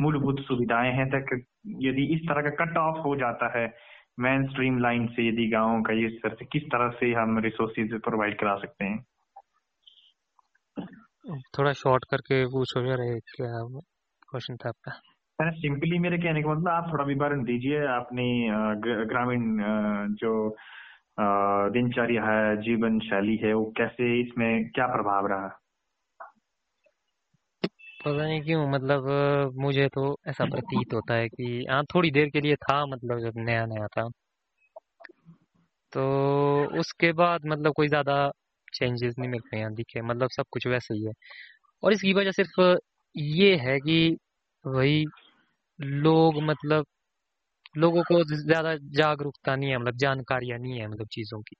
मूलभूत सुविधाएँ हैं तक यदि इस तरह का कट ऑफ़ हो जाता है मेन स्ट्रीम लाइन से यदि गाँव का इस तरह से किस तरह से हम रिसोर्सेज प्रोवाइड करा सकते हैं? थोड़ा शॉर्ट करके पूछो यार क्या क्वेश्चन था आपका? सिंपली मेरे कहने का मतलब आप थोड़ा विवरण दीजिए अपनी ग्रामीण जो दिनचर्या है जीवन शैली है वो कैसे इसमें क्या प्रभाव रहा? पता नहीं क्यों मतलब मुझे तो ऐसा प्रतीत होता है कि हाँ थोड़ी देर के लिए था मतलब जब नया नया था। तो उसके बाद मतलब कोई ज़्यादा चेंजेस नहीं मिल रहे हैं, दिखे मतलब सब कुछ वैसे ही है। और इसकी वजह सिर्फ़ ये है कि वही लोग मतलब लोगों को ज़्यादा जागरूकता नहीं है मतलब जानकारियाँ नहीं है मतलब चीज़ों की।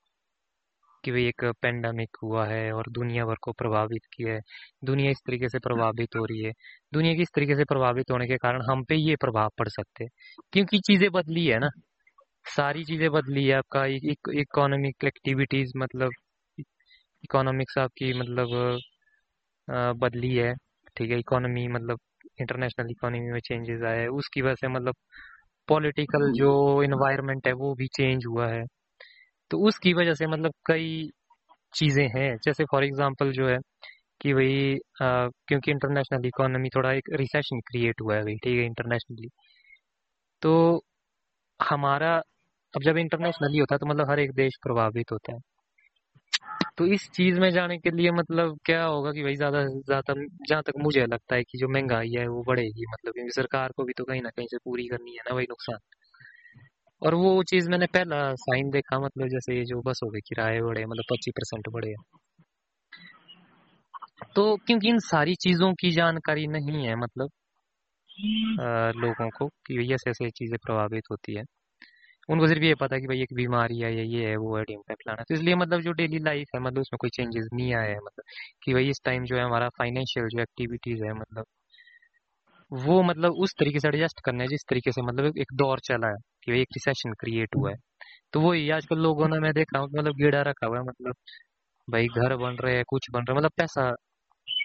कि भाई एक पेंडेमिक हुआ है और दुनिया भर को प्रभावित किया है। दुनिया इस तरीके से प्रभावित हो रही है। दुनिया की इस तरीके से प्रभावित होने के कारण हम पे ये प्रभाव पड़ सकते हैं। क्योंकि चीज़ें बदली है ना। सारी चीज़ें बदली है आपका। इकोनॉमिक एक्टिविटीज़ मतलब इकोनॉमिक्स आपकी मतलब बदली है। ठीक है इकोनॉमी मतलब इंटरनेशनल इकोनॉमी में चेंजेस आए उसकी वजह से मतलब पॉलिटिकल जो इन्वायरमेंट है वो भी चेंज हुआ है। तो उसकी वजह से मतलब कई चीज़ें हैं। जैसे फॉर एग्जांपल जो है कि भाई क्योंकि इंटरनेशनल इकोनॉमी थोड़ा एक रिसेशन क्रिएट हुआ है भाई, ठीक है इंटरनेशनली तो हमारा, अब जब इंटरनेशनली होता है तो मतलब हर एक देश प्रभावित होता है। तो इस चीज़ में जाने के लिए मतलब क्या होगा कि भाई ज़्यादा ज़्यादा, जहाँ तक मुझे लगता है कि जो महँगाई है वो बढ़ेगी मतलब क्योंकि सरकार को भी तो कहीं ना कहीं से पूरी करनी है ना वही नुकसान। और वो चीज़ मैंने पहला साइन देखा मतलब जैसे ये जो बस हो के किराए बढ़े मतलब पच्चीस परसेंट बढ़े तो क्योंकि इन सारी चीज़ों की जानकारी नहीं है मतलब आ, लोगों को कि ऐसे ऐसे चीज़ें प्रभावित होती है। उनको सिर्फ़ ये पता है कि भाई एक बीमारी है या ये है वो है डीम फैलाना तो इसलिए मतलब जो डेली लाइफ है मतलब उसमें कोई चेंजेस नहीं आया है मतलब कि भाई इस टाइम जो है हमारा फाइनेंशियल जो एक्टिविटीज़ है मतलब वो मतलब उस तरीके से एडजस्ट करना जिस तरीके से मतलब एक दौर चला है कि एक रिसेशन क्रिएट हुआ है। तो वही, आजकल लोगों ने मैं देखा हूँ मतलब गेड़ा रखा हुआ है मतलब भाई घर बन रहे हैं, कुछ बन रहे हैं मतलब पैसा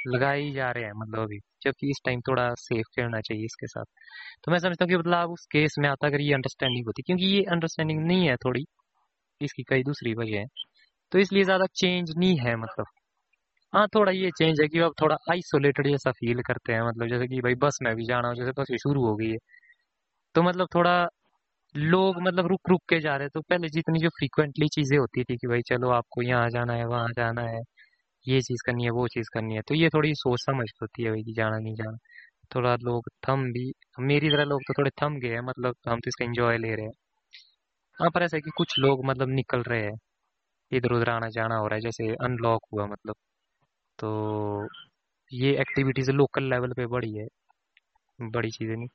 लगाए ही जा रहे हैं मतलब अभी, जबकि इस टाइम थोड़ा सेफ़ खेलना चाहिए इसके साथ। तो मैं समझता हूँ कि मतलब उस केस में आता अगर ये अंडरस्टैंडिंग होती, क्योंकि ये अंडरस्टैंडिंग नहीं है थोड़ी, इसकी कई दूसरी वजह है। तो इसलिए ज़्यादा चेंज नहीं है मतलब। हाँ थोड़ा ये चेंज है कि अब थोड़ा आइसोलेटेड जैसा फील करते हैं मतलब जैसे कि भाई बस में भी जाना हो, जैसे बस शुरू हो गई है। तो मतलब थोड़ा लोग मतलब रुक रुक के जा रहे हैं तो पहले जितनी जो फ्रीक्वेंटली चीज़ें होती थी कि भाई चलो आपको यहाँ जाना है, वहाँ जाना है, ये चीज़ करनी है, वो चीज़ करनी है तो ये थोड़ी सोच समझ होती है भाई कि जाना नहीं जाना। थोड़ा लोग थम भी, मेरी तरह लोग तो थोड़े थम गए हैं मतलब हम तो इसका एंजॉय ले रहे हैं। हाँ पर ऐसा है कि कुछ लोग मतलब निकल रहे हैं इधर उधर आना जाना हो रहा है, जैसे अनलॉक हुआ मतलब। तो ये एक्टिविटीज़ लोकल लेवल पे बड़ी है। बड़ी चीज़ें नहीं।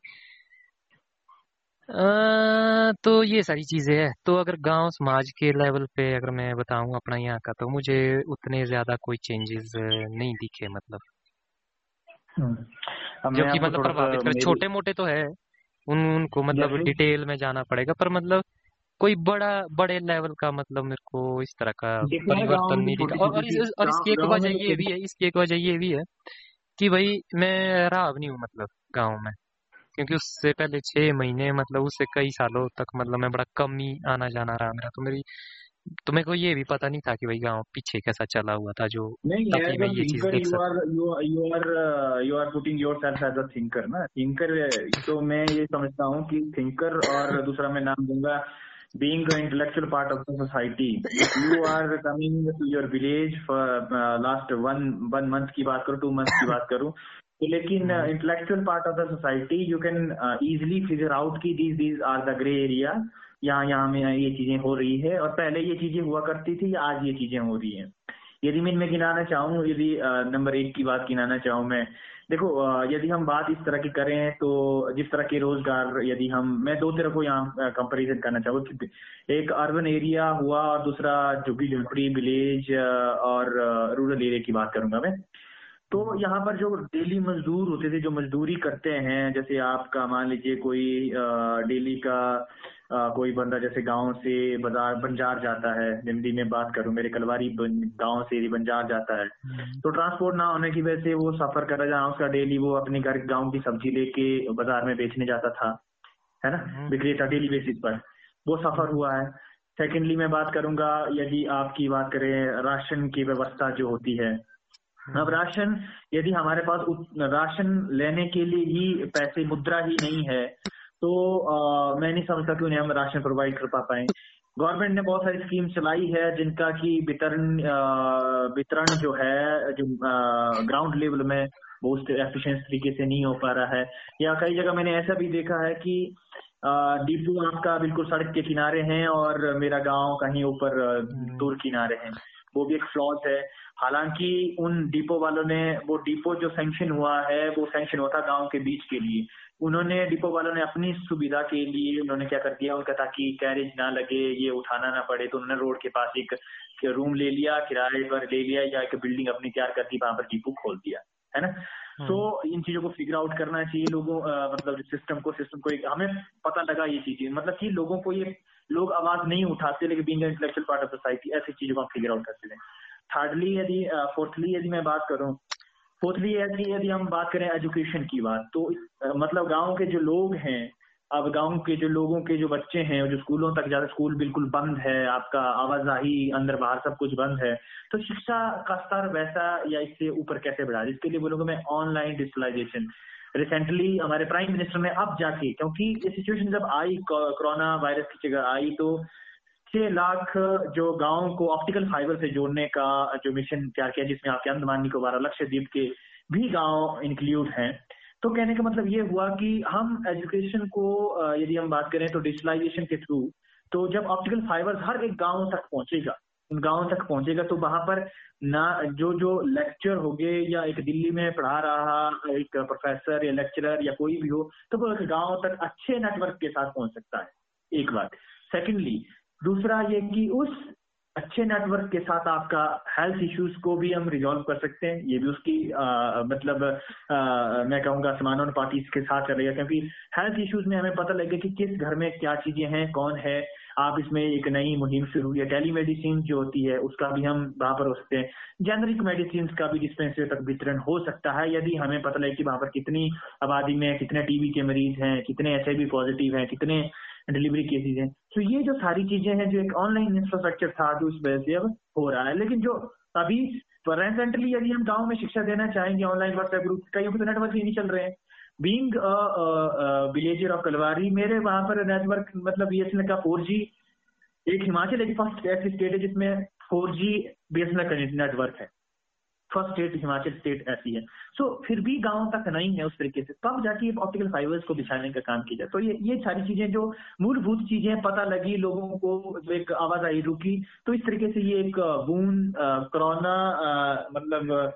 आ, तो ये सारी चीज़ें है। तो अगर गाँव समाज के लेवल पे अगर मैं बताऊँ अपना यहाँ का तो मुझे उतने ज़्यादा कोई चेंजेस नहीं दिखे मतलब। हम्म। जो कि मतलब प्रभावित छोटे मोटे तो है। उन उनको मतलब डिटेल में जाना पड़ेगा पर मतलब कोई बड़ा बड़े लेवल का मतलब मेरे को इस तरह का परिवर्तन नहीं दिखा। और, और, इस, और इसकी एक वजह ये भी है इसकी एक वजह ये भी है कि भाई मैं रहा नहीं हूँ मतलब गाँव में। क्योंकि उससे पहले छह महीने मतलब उससे कई सालों तक मतलब मैं बड़ा कम ही आना जाना रहा मेरा। तो मेरी तो मेरे को ये भी पता नहीं था कि भाई गाँव पीछे कैसा चला हुआ था जो नहीं मैं ये चीज़ देख सकता you are you are putting yourself as a thinker ना। थिंकर तो मैं ये समझता हूँ कि थिंकर और दूसरा मैं नाम दूँगा being an intellectual part of the society you are coming to your village for uh, last one one month की बात करूँ two months की बात करूँ तो लेकिन intellectual part of the society you can easily figure out की these these are the grey area यहाँ यहाँ में ये चीज़ें हो रही है और पहले ये चीज़ें हुआ करती थी आज ये चीज़ें हो रही हैं यदि मैं इनमें गिनाना चाहूँ, यदि नंबर एक की बात गिनाना चाहूँ मैं, देखो यदि हम बात इस तरह की करें तो जिस तरह के रोज़गार यदि हम, मैं दो तरह को यहाँ कंपेरिजन करना चाहूँ। एक अर्बन एरिया हुआ और दूसरा झुग्गी झुंपड़ी विलेज और रूरल एरिया की बात करूँगा मैं। तो यहाँ पर जो डेली मजदूर होते थे जो मजदूरी करते हैं जैसे आपका मान लीजिए कोई डेली का आ, कोई बंदा जैसे गाँव से बाज़ार बंजार जाता है हिंदी में बात करूँ मेरे कलवारी गाँव से बंजार जाता है हम्म। तो ट्रांसपोर्ट ना होने की वजह से वो सफ़र कर रहा है उसका डेली वो अपने घर गाँव की सब्ज़ी लेके बाज़ार में बेचने जाता था है ना हम्म। विक्रेता डेली बेसिस पर वो सफ़र हुआ है सेकेंडली मैं बात करूँगा यदि आपकी बात करें राशन की व्यवस्था जो होती है। अब राशन यदि हमारे पास राशन लेने के लिए ही पैसे मुद्रा ही नहीं है तो आ, मैं नहीं समझता कि उन्हें हम राशन प्रोवाइड कर पा पाए। गवर्नमेंट ने बहुत सारी स्कीम चलाई है जिनका की वितरण वितरण जो है जो ग्राउंड लेवल में बहुत एफिशिएंट तरीके से नहीं हो पा रहा है। या कई जगह मैंने ऐसा भी देखा है कि डिपो आपका बिल्कुल सड़क के किनारे हैं और मेरा गाँव कहीं ऊपर। दूर किनारे हैं। वो भी एक फ्लॉज है। हालाँकि उन डिपो वालों ने वो डिपो जो सेंक्शन हुआ है वो सेंक्शन हुआ था गाँव के बीच के लिए। उन्होंने डिपो वालों ने अपनी सुविधा के लिए उन्होंने क्या कर दिया उनका ताकि कैरेज ना लगे ये उठाना ना पड़े तो उन्होंने रोड के पास एक रूम ले लिया किराए पर ले लिया या एक बिल्डिंग अपनी तैयार कर दी वहाँ पर डिपो खोल दिया है ना? तो इन चीज़ों को फिगर आउट करना चाहिए लोगों मतलब सिस्टम को सिस्टम को एक हमें पता लगा ये चीज़ें मतलब कि लोगों को ये लोग आवाज़ नहीं उठाते लेकिन being intellectual part of society ऐसी चीज़ों को हम फिगर आउट करते हैं थर्डली यदि फोर्थली यदि मैं बात करूँ फोर्थली यदि यदि हम बात करें एजुकेशन की बात तो मतलब गाँव के जो लोग हैं, अब गाँव के जो लोगों के जो बच्चे हैं, जो स्कूलों तक जाते स्कूल बिल्कुल बंद है, आपका आवाजाही अंदर बाहर सब कुछ बंद है तो शिक्षा का स्तर वैसा या इससे ऊपर कैसे बढ़ा? इसके लिए बोलूँगा मैं ऑनलाइन डिजिटलाइजेशन रिसेंटली हमारे प्राइम मिनिस्टर ने अब जाके, क्योंकि ये सिचुएशन जब आई कोरोना वायरस की जगह आई तो छह लाख जो गाँव को ऑप्टिकल फाइबर से जोड़ने का जो मिशन तैयार किया, जिसमें आपके अंदमान निकोबार लक्षद्वीप के भी गाँव इंक्लूड हैं। तो कहने का मतलब ये हुआ कि हम एजुकेशन को यदि हम बात करें तो डिजिटलाइजेशन के थ्रू तो जब ऑप्टिकल फाइबर हर एक गाँव तक पहुंचेगा, उन गाँव तक पहुंचेगा तो वहाँ पर ना, जो जो लेक्चर हो गए या एक दिल्ली में पढ़ा रहा एक प्रोफेसर या लेक्चरर या कोई भी हो तो वो गाँव तक अच्छे नेटवर्क के साथ पहुँच सकता है। एक बात। सेकेंडली दूसरा ये कि उस अच्छे नेटवर्क के साथ आपका हेल्थ इश्यूज़ को भी हम रिजॉल्व कर सकते हैं। ये भी उसकी आ, मतलब आ, मैं कहूँगा समानुपाती के साथ है क्योंकि हेल्थ इश्यूज़ में हमें पता लगे कि किस घर में क्या चीज़ें हैं कौन है। आप इसमें एक नई मुहिम शुरू हुई है टेलीमेडिसिन जो होती है उसका भी हम वहाँ पर हो सकते हैं जेनरिक मेडिसिन का भी डिस्पेंसरी तक वितरण हो सकता है। यदि हमें पता लगे कि वहाँ पर कितनी आबादी में कितने टीबी के मरीज़ हैं कितने एच पॉजिटिव हैं कितने डिलीवरी केसेज हैं। तो ये जो सारी चीज़ें हैं, जो एक ऑनलाइन इंफ्रास्ट्रक्चर था, जो इस वजह से अब हो रहा है। लेकिन जो अभी प्रेजेंटली यदि हम गाँव में शिक्षा देना चाहेंगे ऑनलाइन व्हाट्सएप ग्रुप कई तो नेटवर्क ही नहीं चल रहे हैं। बींग विलेजर ऑफ़ कलवारी मेरे वहाँ पर नेटवर्क मतलब बीएसएनएल का फोर जी एक हिमाचल एक फ़र्स्ट ऐसी स्टेट है जिसमें four G B S N का नेटवर्क है। फ़र्स्ट स्टेट हिमाचल स्टेट ऐसी है। सो so, फिर भी गाँव तक नहीं है उस तरीके से। तब जाके ऑप्टिकल फाइबर्स को बिछाने का काम किया। जाए तो ये ये सारी चीज़ें जो मूलभूत चीज़ें पता लगी लोगों को एक आवाज़ आई रुकी तो इस तरीके से ये एक बून कोरोना मतलब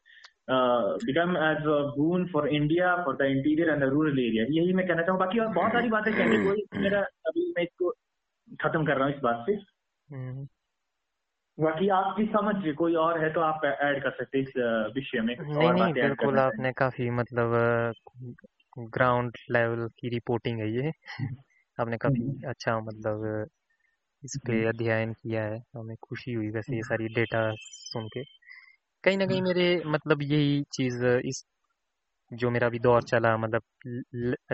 become as boon for India for the interior and the rural area यही मैं कहना चाहूँ बाकी और बहुत सारी बातें कहने को मेरा अभी मैं इसको खत्म कर रहा हूँ इस बात से। हम्म। बाकी आपकी समझ कोई और है तो आप ऐड कर सकते इस विषय में नहीं नहीं बिल्कुल आपने काफ़ी मतलब ग्राउंड लेवल की रिपोर्टिंग है ये आपने काफ़ी हम्म। अच्छा मतलब इस पे हम्म। अध्ययन किया है हमें खुशी हुई वैसे ये हम्म। सारी डेटा सुन के कहीं ना कहीं मेरे मतलब यही चीज़ इस जो मेरा अभी दौर चला मतलब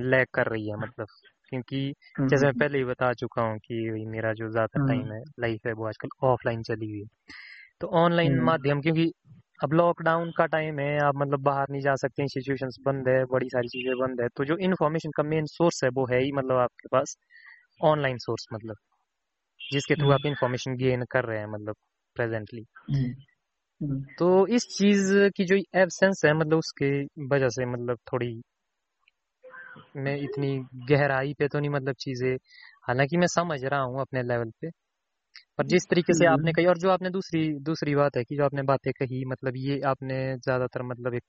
लैग कर रही है मतलब क्योंकि जैसे मैं। पहले ही बता चुका हूँ कि मेरा जो ज़्यादा टाइम हम्म। है लाइफ है वो आजकल ऑफलाइन चली हुई है। तो ऑनलाइन माध्यम क्योंकि अब लॉकडाउन का टाइम है आप मतलब बाहर नहीं जा सकते इंस्टीट्यूशन बंद है बड़ी सारी चीज़ें बंद है तो जो इन्फॉर्मेशन का मेन सोर्स है वो है ही मतलब आपके पास ऑनलाइन सोर्स मतलब जिसके थ्रू आप इन्फॉर्मेशन गेन कर रहे हैं मतलब प्रेजेंटली। तो इस चीज़ की जो एबसेंस है मतलब उसके वजह से मतलब थोड़ी में इतनी गहराई पे तो नहीं मतलब चीज़ें हालाँकि मैं समझ रहा हूँ अपने लेवल पे। पर जिस तरीके से आपने कही और जो आपने दूसरी दूसरी बात है कि जो आपने बातें कही मतलब ये आपने ज़्यादातर मतलब एक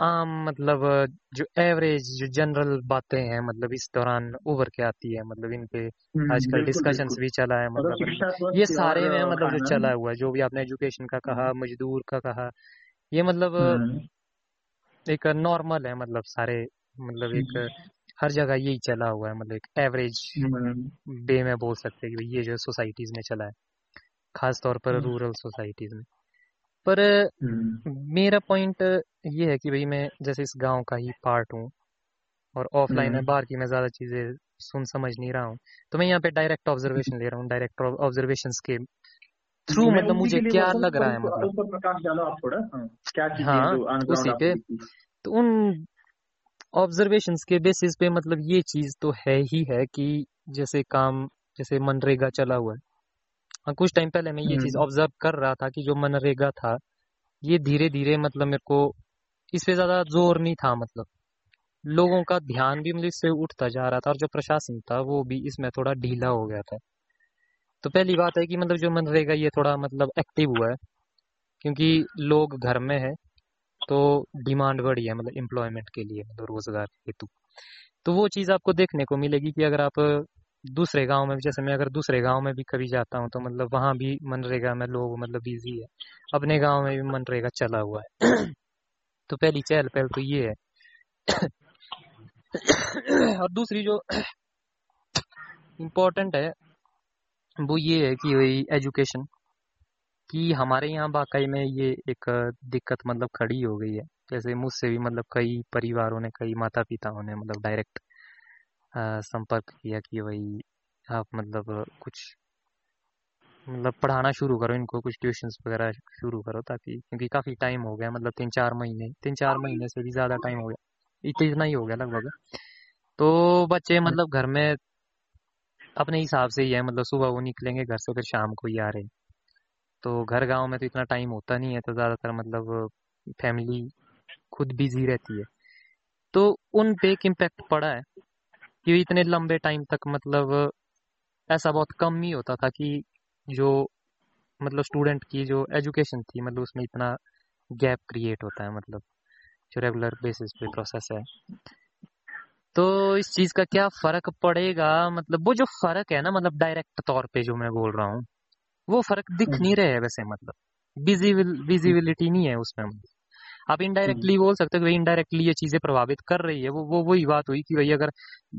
आम मतलब जो एवरेज जो जनरल बातें हैं मतलब इस दौरान उभर के आती है मतलब इन पे हम्म, आजकल डिस्कशंस भी चला है मतलब ये सारे में मतलब जो चला हुआ है जो भी आपने एजुकेशन का कहा मजदूर का कहा ये मतलब हम्म। एक नॉर्मल है मतलब सारे मतलब एक हम्म। हर जगह यही चला हुआ है मतलब एक एवरेज वे में बोल सकते हैं कि ये जो सोसाइटीज में चला है खास तौर पर रूरल सोसाइटीज में। पर मेरा पॉइंट ये है कि भाई मैं जैसे इस गाँव का ही पार्ट हूँ और ऑफलाइन है बाहर की मैं ज़्यादा चीज़ें सुन समझ नहीं रहा हूँ। तो मैं यहाँ पे डायरेक्ट ऑब्जर्वेशन ले रहा हूँ डायरेक्ट ऑब्जर्वेशन के थ्रू मतलब मुझे क्या लग रहा है मतलब? हाँ, हाँ उसी पे। तो उन ऑब्जर्वेशन के बेसिस पे मतलब ये चीज़ तो है ही है कि जैसे काम जैसे मनरेगा चला हुआ है। हाँ कुछ टाइम पहले मैं ये चीज़ ऑब्ज़र्व हम्म। कर रहा था कि जो मनरेगा था ये धीरे धीरे मतलब मेरे को इस पे ज़्यादा ज़ोर नहीं था मतलब। लोगों का ध्यान भी मतलब इससे उठता जा रहा था और जो प्रशासन था वो भी इसमें थोड़ा ढीला हो गया था। तो पहली बात है कि मतलब जो मनरेगा ये थोड़ा मतलब एक्टिव हुआ है क्योंकि लोग घर में है। तो डिमांड बढ़ी है मतलब एम्प्लॉयमेंट के लिए मतलब रोज़गार हेतु। तो वो चीज़ आपको देखने को मिलेगी कि अगर आप दूसरे गाँव में, जैसे मैं अगर दूसरे गाँव में भी कभी जाता हूँ तो मतलब वहाँ भी मनरेगा में लोग मतलब बिज़ी है। अपने गाँव में भी मनरेगा चला हुआ है। तो पहली चहल पहल तो ये है। और दूसरी जो इम्पोर्टेंट है, वो ये है कि वही एजुकेशन कि हमारे यहाँ वाकई में ये एक दिक्कत मतलब खड़ी हो गई है। जैसे मुझसे भी मतलब कई परिवारों ने, कई माता पिताओं ने मतलब डायरेक्ट संपर्क किया कि भाई आप मतलब कुछ मतलब पढ़ाना शुरू करो, इनको कुछ ट्यूशंस वगैरह शुरू करो ताकि, क्योंकि काफ़ी टाइम हो गया मतलब तीन चार महीने तीन चार महीने से भी ज़्यादा टाइम हो गया। इतना ही हो गया लगभग। तो बच्चे मतलब घर में अपने हिसाब से ही है मतलब सुबह वो निकलेंगे घर से, फिर शाम को ही आ रहे तो घर गाँव में तो इतना टाइम होता नहीं है तो ज़्यादातर मतलब फैमिली खुद बिज़ी रहती है। तो उन पे एक इम्पेक्ट पड़ा है कि इतने लंबे टाइम तक मतलब ऐसा बहुत कम ही होता था कि जो मतलब स्टूडेंट की जो एजुकेशन थी मतलब उसमें इतना गैप क्रिएट होता है मतलब जो रेगुलर बेसिस पे प्रोसेस है। तो इस चीज़ का क्या फ़र्क पड़ेगा? मतलब वो जो फ़र्क है ना मतलब डायरेक्ट तौर पे जो मैं बोल रहा हूँ वो फ़र्क दिख हम्म। नहीं रहे है वैसे मतलब। विजिबिलिटी नहीं है उसमें आप इनडायरेक्टली हम्म। बोल सकते हो भाई इनडायरेक्टली ये चीज़ें प्रभावित कर रही है। वो वो वही बात हुई कि भाई अगर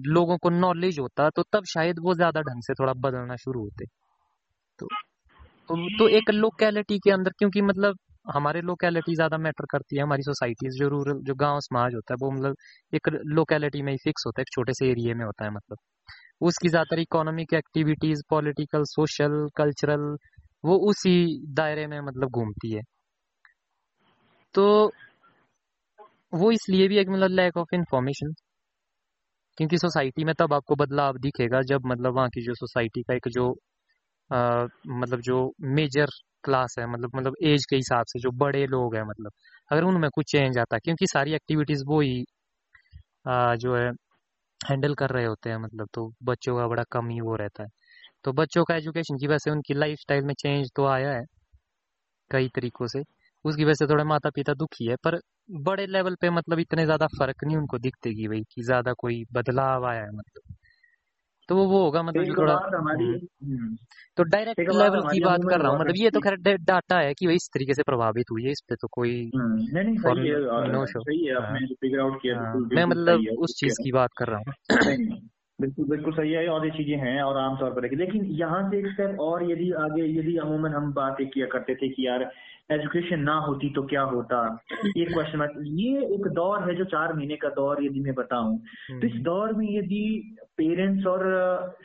लोगों को नॉलेज होता तो तब शायद वो ज़्यादा ढंग से थोड़ा बदलना शुरू होते। तो तो, तो एक लोकेलिटी के अंदर क्योंकि मतलब हमारे लोकेलिटी ज़्यादा मैटर करती है हमारी सोसाइटीज जो रूरल जो गाँव समाज होता है वो मतलब एक लोकेलिटी में ही फिक्स होता है एक छोटे से एरिया में होता है मतलब। उसकी ज़्यादातर economic activities political social cultural वो उसी दायरे में मतलब घूमती है। तो वो इसलिए भी एक मतलब लैक ऑफ़ इंफॉर्मेशन क्योंकि सोसाइटी में तब आपको बदलाव दिखेगा जब मतलब वहाँ की जो सोसाइटी का एक जो आ, मतलब जो मेजर क्लास है मतलब मतलब एज के हिसाब से जो बड़े लोग हैं मतलब अगर उनमें कुछ चेंज आता क्योंकि सारी एक्टिविटीज़ वो ही आ, जो है हैंडल कर रहे होते हैं मतलब तो बच्चों का बड़ा कम ही वो रहता है। तो बच्चों का एजुकेशन की वजह से उनकी लाइफ स्टाइल में चेंज तो आया है, कई तरीकों से। उसकी वजह से थोड़े माता पिता दुखी है, पर बड़े लेवल पे मतलब इतने ज़्यादा फ़र्क नहीं उनको दिखते कि भाई कि ज़्यादा कोई बदलाव आया है मतलब। तो वो वो होगा मतलब थोड़ा हमारी हम्म। हम्म। तो डायरेक्ट लेवल की बात कर रहा हूँ मतलब ये तो खैर डाटा है कि भाई इस तरीके से प्रभावित हुई है इस पे तो कोई हम्म। नो शो हाँ। मैं मतलब उस चीज़ की बात कर रहा हूँ बिल्कुल बिल्कुल सही है और ये चीज़ें हैं और आमतौर पर लेकिन यहाँ से एक स्टेप और यदि आगे यदि अमूमन हम बात किया करते थे कि यार एजुकेशन ना होती तो क्या होता? ये क्वेश्चन ये एक दौर है जो चार महीने का दौर यदि मैं बताऊँ। तो इस हम्म। दौर में यदि पेरेंट्स और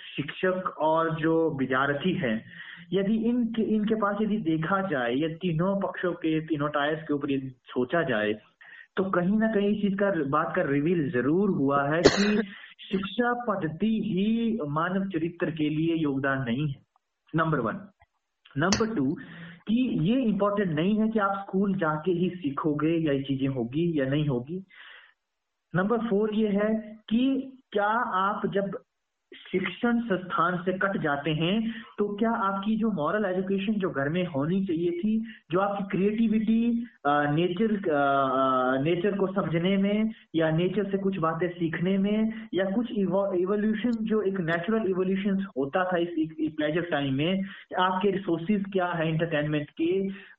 शिक्षक और जो विद्यार्थी है यदि इनके इनके पास यदि देखा जाए या तीनों पक्षों के तीनों टायर्स के ऊपर यदि सोचा जाए तो कहीं ना कहीं इस चीज़ का बात का रिवील ज़रूर हुआ है कि शिक्षा पद्धति ही मानव चरित्र के लिए योगदान नहीं है नंबर वन नंबर टू कि ये इम्पोर्टेंट नहीं है कि आप स्कूल जाके ही सीखोगे या ये चीज़ें होगी या नहीं होगी। नंबर फोर ये है कि क्या आप जब शिक्षण संस्थान से कट जाते हैं तो क्या आपकी जो मॉरल एजुकेशन जो घर में होनी चाहिए थी जो आपकी क्रिएटिविटी नेचर नेचर को समझने में या नेचर से कुछ बातें सीखने में या कुछ इवोल्यूशन जो एक नेचुरल इवोल्यूशन होता था इस प्लेजर टाइम में आपके रिसोर्सिस क्या है इंटरटेनमेंट के?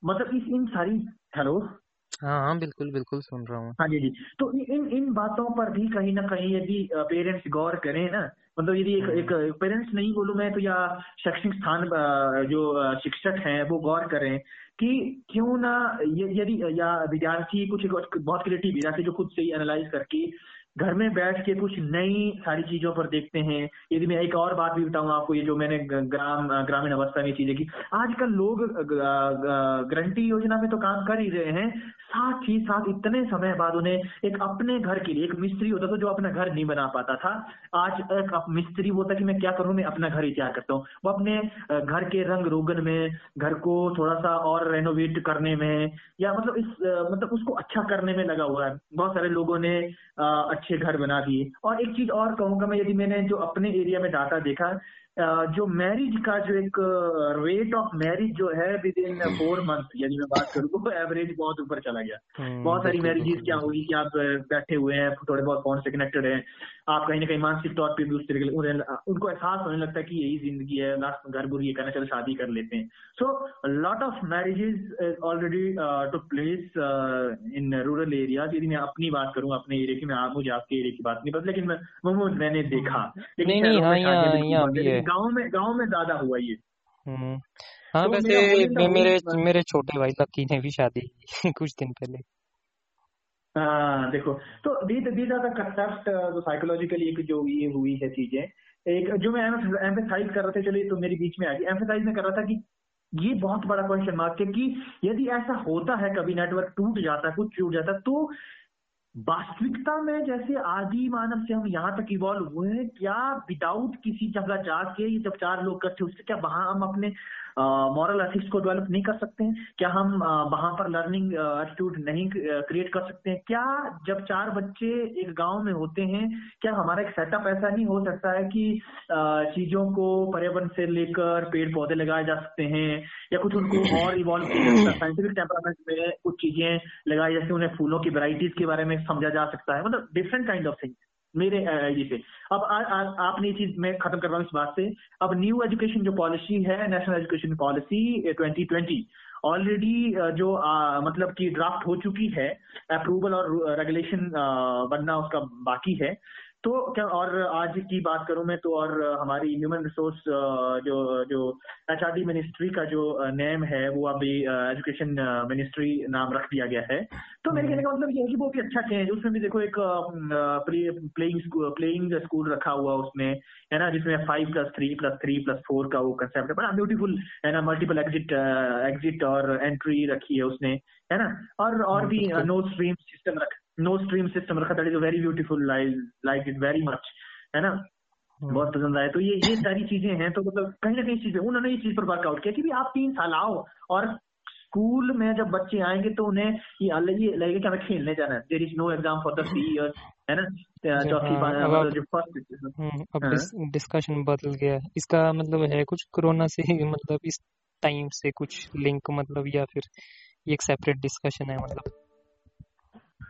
मतलब इस इन सारी हेलो हाँ हाँ बिल्कुल बिल्कुल सुन रहा हूँ। हाँ जी जी। तो इन इन बातों पर भी कहीं ना कहीं यदि पेरेंट्स गौर करें ना मतलब यदि एक, एक पेरेंट्स हम्म। नहीं बोलूँ मैं तो या शैक्षणिक स्थान जो शिक्षक हैं वो गौर करें कि क्यों ना यदि या विद्यार्थी कुछ बहुत क्रिएटिव जैसे जो खुद से ही एनालाइज करके घर में बैठ के कुछ नई सारी चीज़ों पर देखते हैं। यदि मैं एक और बात भी बताऊँ आपको, ये जो मैंने ग्राम, ग्रामीण अवस्था में चीज़ें की, आजकल लोग गारंटी योजना में तो काम कर ही रहे हैं। साथ ही साथ इतने समय बाद उन्हें एक अपने घर के लिए, एक मिस्त्री होता था जो अपना घर नहीं बना पाता था। आज एक मिस्त्री बोलता कि मैं क्या करूँ, मैं अपना घर ही तैयार करता हूँ। वो अपने घर के रंग रोगन में, घर को थोड़ा सा और रेनोवेट करने में, या मतलब इस मतलब उसको अच्छा करने में लगा हुआ है। बहुत सारे लोगों ने अच्छे घर बना दिए। और एक चीज़ और कहूँगा मैं यदि मैंने जो अपने एरिया में डाटा देखा जो मैरिज का जो एक रेट ऑफ़ मैरिज जो है विद इन फोर मंथ यदि मैं बात करूँ तो एवरेज बहुत ऊपर चला गया। हम्म, बहुत सारी मैरिजेस क्या होगी कि आप बैठे हुए हैं थोड़े बहुत फ़ोन से कनेक्टेड हैं। आप कहीं ना कहीं मानसिक तौर पर भी उस तरीके उनको एहसास होने लगता है कि यही ज़िंदगी है लास्ट घर बुरी करना चलो शादी कर लेते हैं। So lot of marriages already took place in rural areas यदि मैं अपनी बात करूँ अपने एरिया की मैं मुझे आपके एरिया की बात नहीं पता लेकिन वो मैंने देखा। लेकिन हाँ, गाँव में गाँव में ज़्यादा हुआ ये। हम्म। हाँ तो वैसे मेरे मेरे छोटे भाई लक्की ने भी शादी कुछ दिन पहले। हाँ देखो तो these these are the concept जो साइकोलॉजिकली एक जो ये हुई है चीज़ें, एक जो मैं एम्फेसाइज कर रहा था, चलिए तो मेरी बीच में आ गई। एम्फेसाइज में कर रहा था कि ये बहुत बड़ा क्वेश्चन मार्क है कि यदि ऐसा होता है कभी नेटवर्क टूट जाता है, कुछ टूट जाता है तो वास्तविकता में जैसे आदि मानव से हम यहाँ तक इवॉल्व हुए हैं, क्या विदाउट किसी जगह जाके ये जब चार लोग इकट्ठे उससे क्या वहाँ हम अपने मॉरल एथिक्स को डेवलप नहीं कर सकते हैं। क्या हम वहाँ पर लर्निंग एटीट्यूड नहीं क्रिएट कर सकते हैं? क्या जब चार बच्चे एक गाँव में होते हैं, क्या हमारा एक सेटअप ऐसा नहीं हो सकता है कि चीज़ों को पर्यावरण से लेकर पेड़ पौधे लगाए जा सकते हैं, या कुछ उनको और इवॉल्व साइंटिफिक टेम्परामेंट में कुछ चीज़ें लगाई जैसे उन्हें फूलों की वेराइटीज के बारे में समझा जा सकता है। मतलब डिफरेंट काइंड ऑफ़ थिंग्स मेरे ये से अब आ, आ, आपने ये चीज़ मैं खत्म कर रहा हूँ इस बात से। अब न्यू एजुकेशन जो पॉलिसी है नेशनल एजुकेशन पॉलिसी 2020 ऑलरेडी जो आ, मतलब कि ड्राफ्ट हो चुकी है अप्रूवल और रेगुलेशन बनना उसका बाकी है। तो क्या और आज की बात करूँ मैं तो और हमारी ह्यूमन रिसोर्स जो जो एच मिनिस्ट्री का जो नेम है वो अभी एजुकेशन मिनिस्ट्री नाम रख दिया गया है। तो मेरे कहने का मतलब ये है कि वो भी अच्छा चेंज उसमें भी देखो एक प्लेइंग प्लेइंग स्कूल रखा हुआ उसमें है ना जिसमें five plus three plus three plus four का वो कंसेप्ट है। बड़ा ब्यूटीफुल है ना मल्टीपल एग्जिट एग्जिट और एंट्री रखी है उसने है ना और और भी नो स्ट्रीम सिस्टम रखा नो स्ट्रीम सिस्टम रखा that is very beautiful like it very much है ना? हाँ। बहुत पसंद आया। तो ये ये सारी चीज़ें हैं तो मतलब कहीं ना कहीं चीज़ें उन्होंने इस चीज़ पर वर्कआउट किया कि भी आप तीन साल आओ और स्कूल में जब बच्चे आएँगे तो उन्हें ये अलग ही लगेगा कि हमें खेलने जाना है। There is no exam for the three years है ना? चौथी हाँ, बार जो फ़र्स्ट हम्म, डिस्कशन बदल गया। इसका मतलब है कुछ कोरोना से मतलब इस टाइम से कुछ लिंक मतलब या फिर एक सेपरेट डिस्कशन है मतलब।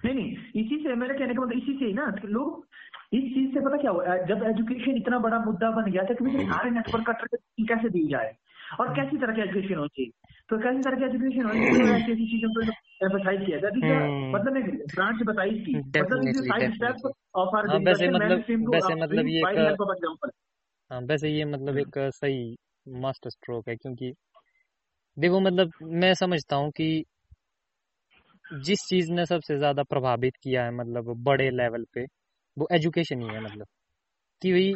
नहीं नहीं इसी से मेरे कहने का मतलब इसी से ही ना लोग इस चीज़ से पता क्या हुआ जब एजुकेशन इतना बड़ा मुद्दा बन गया था कि सारे नेटवर्क का कैसे दी जाए? और कैसी तरह की एजुकेशन हो चाहिए? तो कैसी तरह की एजुकेशन होनी चाहिए? ऐसी ऐसी चीज़ों पर एम्फसाइज किया जाए हम्म। मतलब एक ब्रांच बताई थी मतलब साइड स्टेप ऑफ़ आर वैसे मतलब वैसे मतलब ये हाँ। वैसे ये मतलब एक सही मास्टर स्ट्रोक है क्योंकि देखो मतलब मैं समझता हूँ कि जिस चीज़ ने सबसे ज़्यादा प्रभावित किया है मतलब बड़े लेवल पे वो एजुकेशन ही है मतलब। कि भाई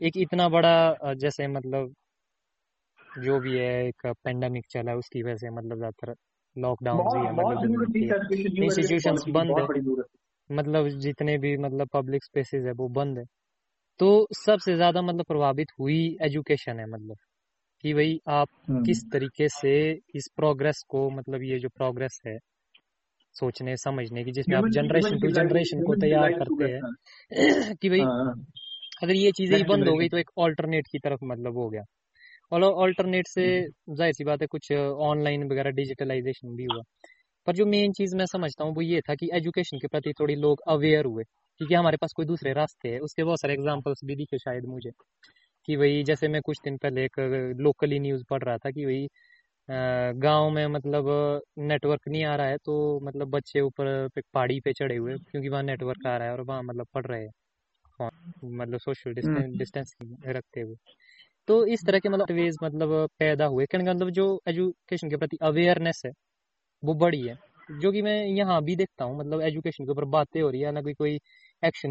एक इतना बड़ा जैसे मतलब जो भी है एक पेंडेमिक चला है उसकी वजह से मतलब ज़्यादातर लॉकडाउन ही मतलब इंस्टीट्यूशन बंद है। मतलब जितने भी मतलब पब्लिक स्पेसेस है वो बंद है। तो सबसे ज़्यादा मतलब प्रभावित हुई एजुकेशन है मतलब। कि भाई आप हम्म। किस तरीके से इस प्रोग्रेस को मतलब ये जो प्रोग्रेस है सोचने समझने की जिसमें आप जनरेशन टू जनरेशन को तैयार करते हैं। कि भाई हाँ, हाँ। अगर ये चीज़ें ही बंद हो गई तो एक ऑल्टरनेट की तरफ़ मतलब हो गया। और ऑल्टरनेट से हम्म। ज़ाहिर सी बात है कुछ ऑनलाइन वगैरह डिजिटलाइजेशन भी हुआ। पर जो मेन चीज़ मैं समझता हूँ वो ये था कि एजुकेशन के प्रति थोड़ी लोग अवेयर हुए। क्योंकि हमारे पास कोई दूसरे रास्ते है। उसके बहुत सारे एग्जाम्पल्स भी दिखे शायद मुझे। कि वही जैसे मैं कुछ दिन पहले एक लोकली न्यूज़ पढ़ रहा था कि वही गाँव में मतलब नेटवर्क नहीं आ रहा है तो मतलब बच्चे ऊपर पहाड़ी पे चढ़े हुए क्योंकि वहाँ नेटवर्क आ रहा है और वहाँ मतलब पढ़ रहे हैं। मतलब सोशल डिस्टेंस डिस्टेंस रखते हुए। तो इस तरह के मतलब वेज मतलब पैदा हुए। कहने का मतलब जो एजुकेशन के प्रति अवेयरनेस है वो बड़ी है। जो कि मैं यहाँ भी देखता हूँ मतलब एजुकेशन के ऊपर बातें हो रही है ना कोई कोई एक्शन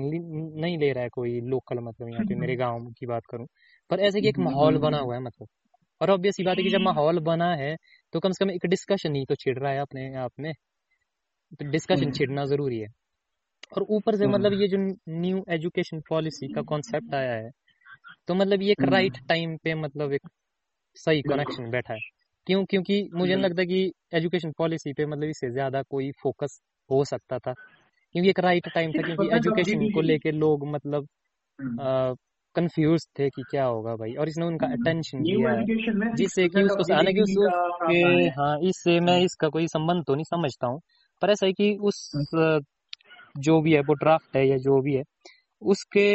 नहीं ले रहा है कोई लोकल मतलब यहाँ पे मेरे गाँव की बात करूँ। पर ऐसे कि एक माहौल बना हुआ है मतलब। और ऑब्वियस बात है कि जब माहौल बना है तो कम से कम एक डिस्कशन ही तो छिड़ रहा है अपने आप में। तो डिस्कशन हम्म। छिड़ना ज़रूरी है। और ऊपर से मतलब हम्म। ये जो न्यू एजुकेशन पॉलिसी का कॉन्सेप्ट आया है तो मतलब ये एक राइट हम्म। टाइम पे मतलब एक सही कनेक्शन बैठा है। क्यों? क्योंकि मुझे नहीं लगता कि एजुकेशन पॉलिसी पे मतलब इससे ज़्यादा कोई फोकस हो सकता था। क्योंकि एक राइट टाइम था क्योंकि एजुकेशन को लेके लोग मतलब कंफ्यूज थे कि क्या होगा भाई और इसने उनका अटेंशन दिया है। जिससे कि उसको हालाँकि उसके हाँ इससे मैं इसका कोई संबंध तो नहीं समझता हूँ। पर ऐसा है कि उस जो भी है वो ड्राफ्ट है या जो भी है उसके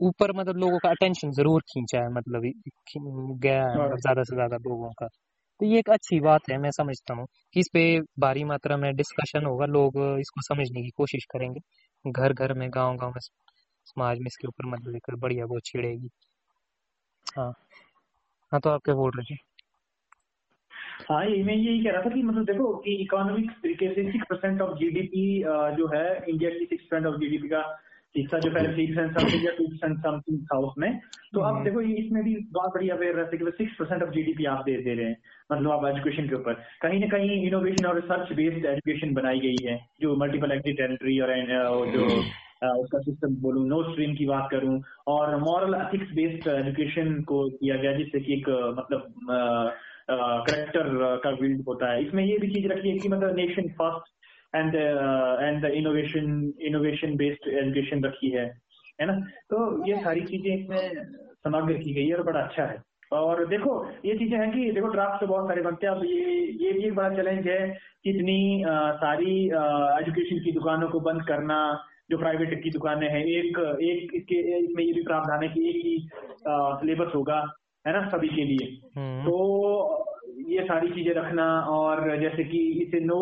ऊपर मतलब लोगों का अटेंशन ज़रूर खींचा है मतलब गया है मतलब ज़्यादा से ज़्यादा लोगों का। तो ये एक अच्छी बात है, मैं समझता हूँ कि इस पे भारी मात्रा में डिस्कशन होगा, लोग इसको समझने की कोशिश करेंगे। घर घर में गाँव गाँव में, समाज में इसके ऊपर मतलब एक बढ़िया वो छिड़ेगी हाँ। हाँ तो आप क्या बोल रहे थे? हाँ ये मैं यही कह रहा था कि मतलब देखो कि इकोनॉमिक तरीके से सिक्स परसेंट ऑफ़ जीडीपी जो है इंडिया की सिक्स परसेंट ऑफ़ जीडीपी का हिस्सा जो पहले थ्री परसेंट समथिंग या टू परसेंट समथिंग था उसमें तो अब हम्म। देखो इसमें भी बहुत बड़ी अवेयरनेस है कि सिक्स परसेंट ऑफ़ जीडीपी आप दे दे रहे हैं। मतलब आप एजुकेशन के ऊपर। कहीं ना कहीं इनोवेशन और रिसर्च बेस्ड एजुकेशन बनाई गई है। जो मल्टीपल एग्री टेरिटरी और जो उसका सिस्टम बोलूँ नो स्ट्रीम की बात करूँ और मॉरल एथिक्स बेस्ड एजुकेशन को किया गया जिससे कि एक मतलब करेक्टर का बिल्ड होता है। इसमें ये भी चीज़ रखी है कि मतलब nation first and and innovation innovation based education रखी है है ना तो ये सारी चीज़ें इसमें समग्र की गई है और बड़ा अच्छा है और देखो ये चीज़ें हैं कि देखो ड्राफ्ट तो बहुत सारे बनते हैं अब ये ये भी एक बड़ा चैलेंज है कि इतनी सारी एजुकेशन की दुकानों को बंद करना जो प्राइवेट की दुकानें हैं एक एक इसके इसमें ये भी प्रावधान है कि एक ही सिलेबस होगा है ना सभी के लिए। तो ये सारी चीज़ें रखना और जैसे कि इसे नो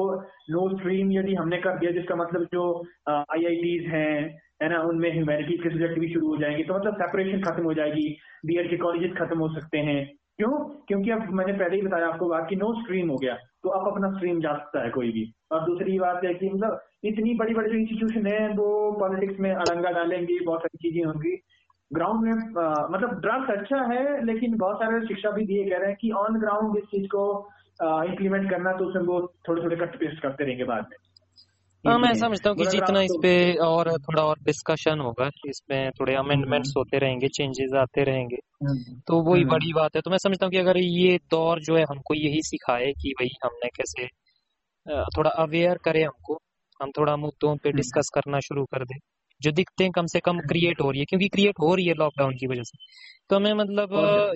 नो स्ट्रीम यदि हमने कर दिया, जिसका मतलब जो आई आई हैं, है ना, उनमें ह्यूमैनिटीज के सब्जेक्ट भी शुरू हो जाएँगे तो मतलब सेपरेशन खत्म हो जाएगी बीएड के कॉलेजेस खत्म हो सकते हैं। क्यों? क्योंकि अब मैंने पहले ही बताया आपको बात कि नो स्ट्रीम हो गया तो अब अपना स्ट्रीम जा सकता है कोई भी। और दूसरी बात है कि मतलब इतनी बड़ी बड़ी जो इंस्टीट्यूशन है, वो पॉलिटिक्स में अड़ंगा डालेंगी, बहुत सारी चीज़ें होंगी। ग्राउंड में आ, मतलब ड्रग्स अच्छा है लेकिन बहुत सारे शिक्षा भी दिए कह रहे हैं कि ऑन ग्राउंड इस चीज़ को इम्प्लीमेंट करना तो उसमें वो थोड़े थोड़े कट पेस्ट करते रहेंगे बाद में हाँ मैं समझता हूँ कि जितना इस पे और थोड़ा और डिस्कशन होगा इसमें थोड़े अमेंडमेंट्स हम्म। होते रहेंगे चेंजेस आते रहेंगे हम्म। तो वही हम्म। बड़ी बात है तो मैं समझता हूँ कि अगर ये दौर जो है हमको यही सिखाए कि भाई हमने कैसे थोड़ा अवेयर करे हमको हम थोड़ा मुद्दों पे डिस्कस करना शुरू कर दे जो दिखते हैं कम से कम क्रिएट हो रही है क्योंकि क्रिएट हो रही है लॉकडाउन की वजह से। तो हमें मतलब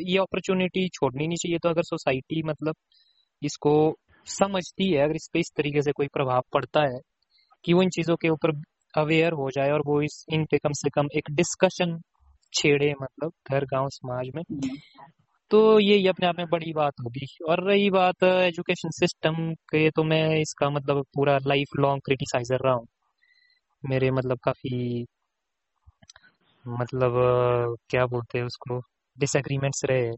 ये अपॉर्चुनिटी छोड़नी नहीं चाहिए। तो अगर सोसाइटी मतलब इसको समझती है अगर इस पे इस तरीके से कोई प्रभाव पड़ता है कि वो इन चीज़ों के ऊपर अवेयर हो जाए और वो इस इन पे कम से कम एक डिस्कशन छेड़े मतलब घर गाँव समाज में तो ये अपने आप में बड़ी बात होगी। और रही बात एजुकेशन सिस्टम के तो मैं इसका मतलब पूरा लाइफ लॉन्ग क्रिटिसाइजर रहा हूँ। मेरे मतलब काफ़ी मतलब क्या बोलते हैं उसको डिसएग्रीमेंट्स रहे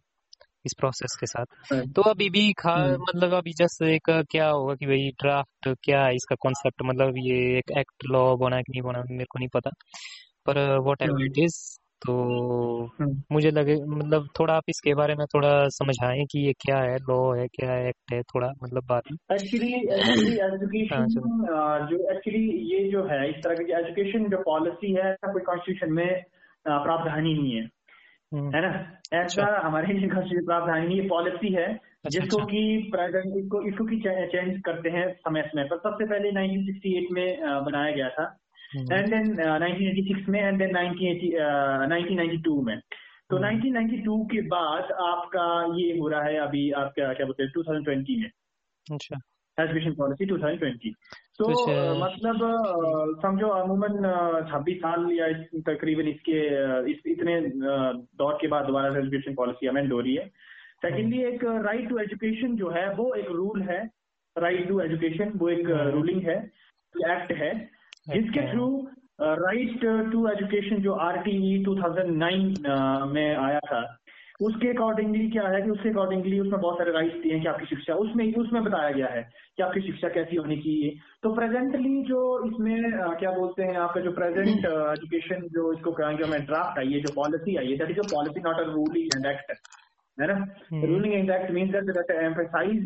इस प्रोसेस के साथ हाँ। तो अभी भी खा हम्म। मतलब अभी जस्ट एक क्या होगा कि भाई ड्राफ्ट क्या है इसका कॉन्सेप्ट मतलब ये एक एक्ट लॉ बना कि नहीं बना मेरे को नहीं पता पर वॉट एवर इट इज़ तो हम्म। मुझे लगे मतलब थोड़ा आप इसके बारे में थोड़ा समझाएँ कि ये क्या है लॉ है क्या एक्ट है थोड़ा मतलब बात एक्चुअली एजुकेशन जो एक्चुअली ये जो है इस तरह की एजुकेशन जो पॉलिसी है कोई कॉन्स्टिट्यूशन में प्रावधान ही नहीं है हम्म। है ना ऐसा अच्छा। हमारे इंडियन कॉन्स्टिट्यूशन प्रावधान नहीं पॉलिसी है अच्छा, जिसको अच्छा। की प्रेजेंट इसको इसको की चेंज करते हैं समय समय पर सबसे पहले 1968 में बनाया गया था एंड देन 1986 में एंड देन 1992 में। तो 1992 हम्म। के बाद आपका ये हो रहा है अभी आपका क्या बोलते हैं 2020 में। अच्छा। एजुकेशन पॉलिसी 2020 तो मतलब समझो अमूमन छब्बीस साल या तकरीबन इसके इस, इतने दौर के बाद दोबारा एजुकेशन पॉलिसी अमेंड हो रही है। सेकेंडली एक राइट टू एजुकेशन जो है वो एक रूल है। राइट टू एजुकेशन वो एक रूलिंग है। एक्ट है। जिसके थ्रू राइट टू एजुकेशन जो आर टी ई टू में आया था उसके अकॉर्डिंगली क्या है कि उसके अकॉर्डिंगली उसमें बहुत सारे राइट्स दिए हैं कि आपकी शिक्षा उसमें उसमें बताया गया है कि आपकी शिक्षा कैसी होनी चाहिए। तो प्रेजेंटली जो इसमें क्या बोलते हैं आपका जो प्रेजेंट एजुकेशन जो इसको कहेंगे ड्राफ्ट आई है जो पॉलिसी आई है that is a policy not a ruling and act है ना? Ruling and act means that emphasise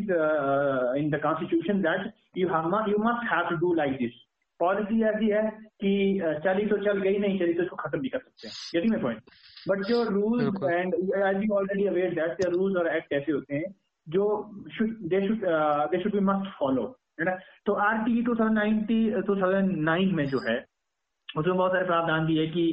in the constitution that you have you must have to do like this policy ऐसी है कि चली तो चल गई नहीं चली तो इसको खत्म भी कर सकते हैं। यही मैं पॉइंट बट जो rules and as you already aware that rules और एक्ट ऐसे होते हैं जो they should they should be must follow है ना? तो R T two thousand nine में जो है उसमें बहुत सारे प्रावधान भी है कि